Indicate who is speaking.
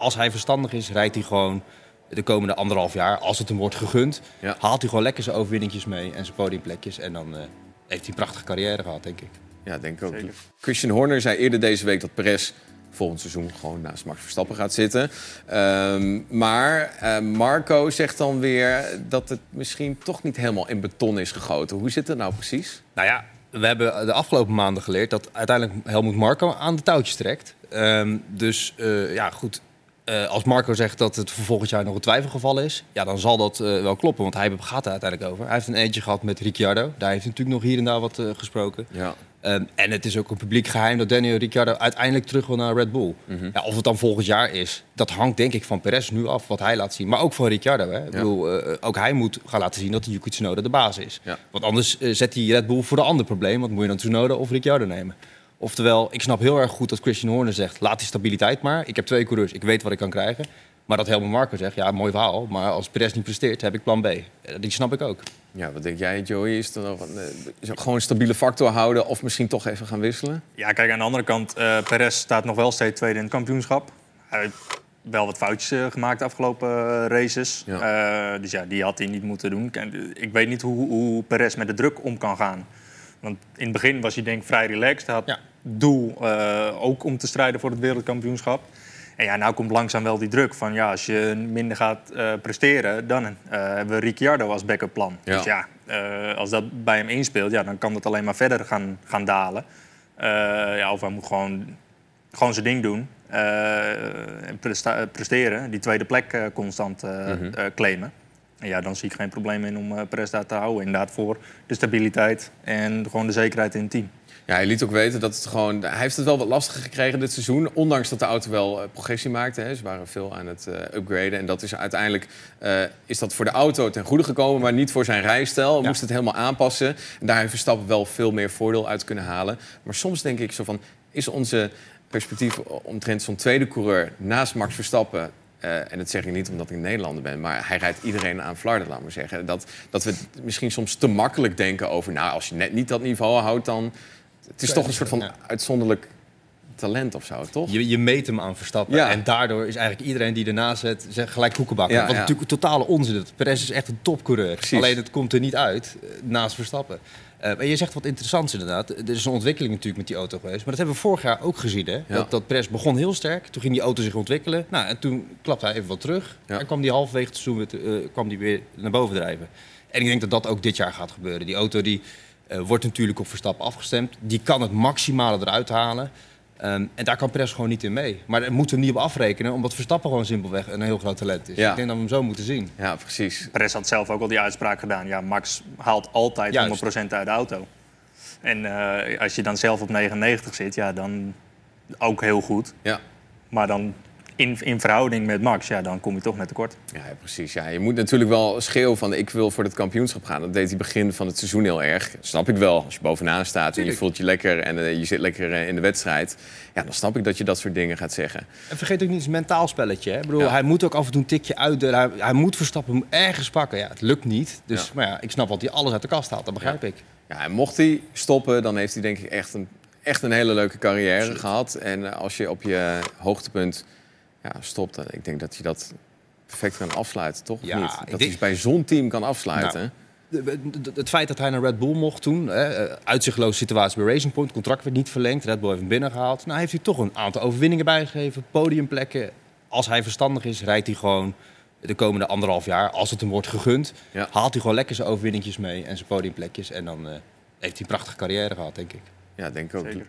Speaker 1: als hij verstandig is, rijdt hij gewoon de komende anderhalf jaar, als het hem wordt gegund,
Speaker 2: Ja.
Speaker 1: haalt hij gewoon lekker zijn overwinningjes mee en zijn podiumplekjes. En dan eh, heeft hij een prachtige carrière gehad, denk ik.
Speaker 2: Ja, denk ik ook.
Speaker 3: Zeker.
Speaker 2: Christian Horner zei eerder deze week dat Perez volgend seizoen gewoon naast Max Verstappen gaat zitten. Ehm, maar eh, Marco zegt dan weer dat het misschien toch niet helemaal in beton is gegoten. Hoe zit het nou precies?
Speaker 1: Nou ja, we hebben de afgelopen maanden geleerd dat uiteindelijk Helmut Marco aan de touwtjes trekt. Ehm, dus eh, ja, goed. Eh, als Marco zegt dat het voor volgend jaar nog een twijfelgeval is, ja, dan zal dat eh, wel kloppen. Want hij gaat er uiteindelijk over. Hij heeft een eentje gehad met Ricciardo. Daar heeft hij natuurlijk nog hier en daar wat eh, gesproken.
Speaker 2: Ja.
Speaker 1: Ehm, en het is ook een publiek geheim dat Daniel Ricciardo uiteindelijk terug wil naar Red Bull. ja, of het dan volgend jaar is, dat hangt denk ik van Perez nu af, wat hij laat zien. Maar ook van Ricciardo. Hè. Ik bedoel, ook hij moet gaan laten zien dat Yuki Tsunoda de baas is.
Speaker 2: Ja.
Speaker 1: Want anders zet hij Red Bull voor een ander probleem. Want moet je dan Tsunoda of Ricciardo nemen? Oftewel, ik snap heel erg goed dat Christian Horner zegt... laat die stabiliteit maar. Ik heb twee coureurs, ik weet wat ik kan krijgen. Maar dat Helmut Marco zegt, ja, mooi verhaal. Maar als Perez niet presteert, heb ik plan B. Die snap ik ook.
Speaker 2: ja, wat denk jij, Joey? Is er nog een, eh, gewoon een stabiele factor houden of misschien toch even gaan wisselen?
Speaker 3: Ja, kijk, aan de andere kant, eh Perez staat nog wel steeds tweede in het kampioenschap. Hij heeft wel wat foutjes eh, gemaakt de afgelopen races. Eh, dus ja, die had hij niet moeten doen. Ik weet niet hoe, hoe Perez met de druk om kan gaan. Want in het begin was hij denk ik vrij relaxed. Hij had
Speaker 1: Ja.
Speaker 3: Doel eh, ook om te strijden voor het wereldkampioenschap. En ja, nou komt langzaam wel die druk van ja, als je minder gaat eh, presteren, dan eh, hebben we Ricciardo als backup plan.
Speaker 2: Ja.
Speaker 3: Dus ja, als dat bij hem inspeelt, ja, dan kan dat alleen maar verder gaan, gaan dalen. Ja, of hij moet gewoon, gewoon zijn ding doen en presta- presteren. Die tweede plek constant
Speaker 2: Mhm.
Speaker 3: claimen. En ja, dan zie ik geen probleem in om Perez daar te houden. Inderdaad voor de stabiliteit en gewoon de zekerheid in het team.
Speaker 2: Ja, hij liet ook weten dat het gewoon... Hij heeft het wel wat lastiger gekregen dit seizoen. Ondanks dat de auto wel eh, progressie maakte. Hè. Ze waren veel aan het eh, upgraden. En dat is uiteindelijk eh, is dat voor de auto ten goede gekomen... maar niet voor zijn rijstijl. Hij
Speaker 1: Ja.
Speaker 2: moest het helemaal aanpassen. En daar heeft Verstappen wel veel meer voordeel uit kunnen halen. Maar soms denk ik zo van... is onze perspectief omtrent zo'n tweede coureur naast Max Verstappen... en dat zeg ik niet omdat ik een Nederlander ben, maar hij rijdt iedereen aan Florida, laat maar zeggen. Dat, dat we misschien soms te makkelijk denken over, nou, als je net niet dat niveau houdt, dan. Het is toch een soort van
Speaker 1: Ja.
Speaker 2: uitzonderlijk talent of zo, toch?
Speaker 1: Je, je meet hem aan Verstappen.
Speaker 2: Ja.
Speaker 1: En daardoor is eigenlijk iedereen die ernaast zet gelijk koekenbakker.
Speaker 2: Ja,
Speaker 1: Wat
Speaker 2: ja.
Speaker 1: natuurlijk totale onzin is. Perez is echt een topcoureur.
Speaker 2: Precies.
Speaker 1: Alleen het komt er niet uit eh, naast Verstappen. Eh, maar je zegt wat interessants inderdaad. Er is een ontwikkeling natuurlijk met die auto geweest. Maar dat hebben we vorig jaar ook gezien. Hè?
Speaker 2: Ja.
Speaker 1: Dat, dat Perez begon heel sterk. Toen ging die auto zich ontwikkelen. Nou, en toen klapte hij even wat terug.
Speaker 2: Ja.
Speaker 1: En kwam die halverwege het seizoen weer, eh, kwam die weer naar boven drijven. En ik denk dat dat ook dit jaar gaat gebeuren. Die auto die, eh, wordt natuurlijk op Verstappen afgestemd. Die kan het maximale eruit halen. Ehm, en daar kan Perez gewoon niet in mee. Maar daar moeten we niet op afrekenen, omdat Verstappen gewoon simpelweg een heel groot talent is.
Speaker 2: Ja.
Speaker 1: Ik denk dat we hem zo moeten zien.
Speaker 2: Ja, precies.
Speaker 3: Perez had zelf ook al die uitspraak gedaan. Ja, Max haalt altijd
Speaker 1: Juist.
Speaker 3: 100% uit de auto. En eh, als je dan zelf op 99 zit, ja, dan ook heel goed.
Speaker 2: Ja.
Speaker 3: Maar dan in, in verhouding met Max, ja, dan kom je toch net tekort.
Speaker 2: Ja, ja, precies. Ja, je moet natuurlijk wel schreeuwen van ik wil voor het kampioenschap gaan. Dat deed hij begin van het seizoen heel erg. Snap ik wel. Als je bovenaan staat en je voelt je lekker en eh, je zit lekker eh, in de wedstrijd. Ja, dan snap ik dat je dat soort dingen gaat zeggen.
Speaker 1: En vergeet ook niet zijn mentaal spelletje. Hè? Ik bedoel,
Speaker 2: Ja.
Speaker 1: Hij moet ook af en toe een tikje uitdelen. Hij, hij moet Verstappen ergens pakken. Ja, het lukt niet. Dus
Speaker 2: Ja.
Speaker 1: maar ja, ik snap wat hij alles uit de kast haalt. Dat begrijp ik.
Speaker 2: Ja, en mocht hij stoppen, dan heeft hij denk ik echt een, echt een hele leuke carrière gehad. En eh, als je op je hoogtepunt ja, stopt, dan, ik denk dat je dat perfect kan afsluiten, toch?
Speaker 1: Ja,
Speaker 2: niet? Dat
Speaker 1: denk-
Speaker 2: hij bij zo'n team kan afsluiten.
Speaker 1: De- Het feit dat hij naar Red Bull mocht toen, hè, eh, uitzichtloze situatie bij Racing Point, contract werd niet verlengd, Red Bull heeft hem binnengehaald. Nou heeft hij toch een aantal overwinningen bijgegeven, podiumplekken. Als hij verstandig is, rijdt hij gewoon de komende anderhalf jaar, als het hem wordt gegund,
Speaker 2: Ja.
Speaker 1: haalt hij gewoon lekker zijn overwinningjes mee en zijn podiumplekjes. En dan eh, heeft hij een prachtige carrière gehad, denk ik.
Speaker 2: Ja, denk ik ook.
Speaker 3: Zeker.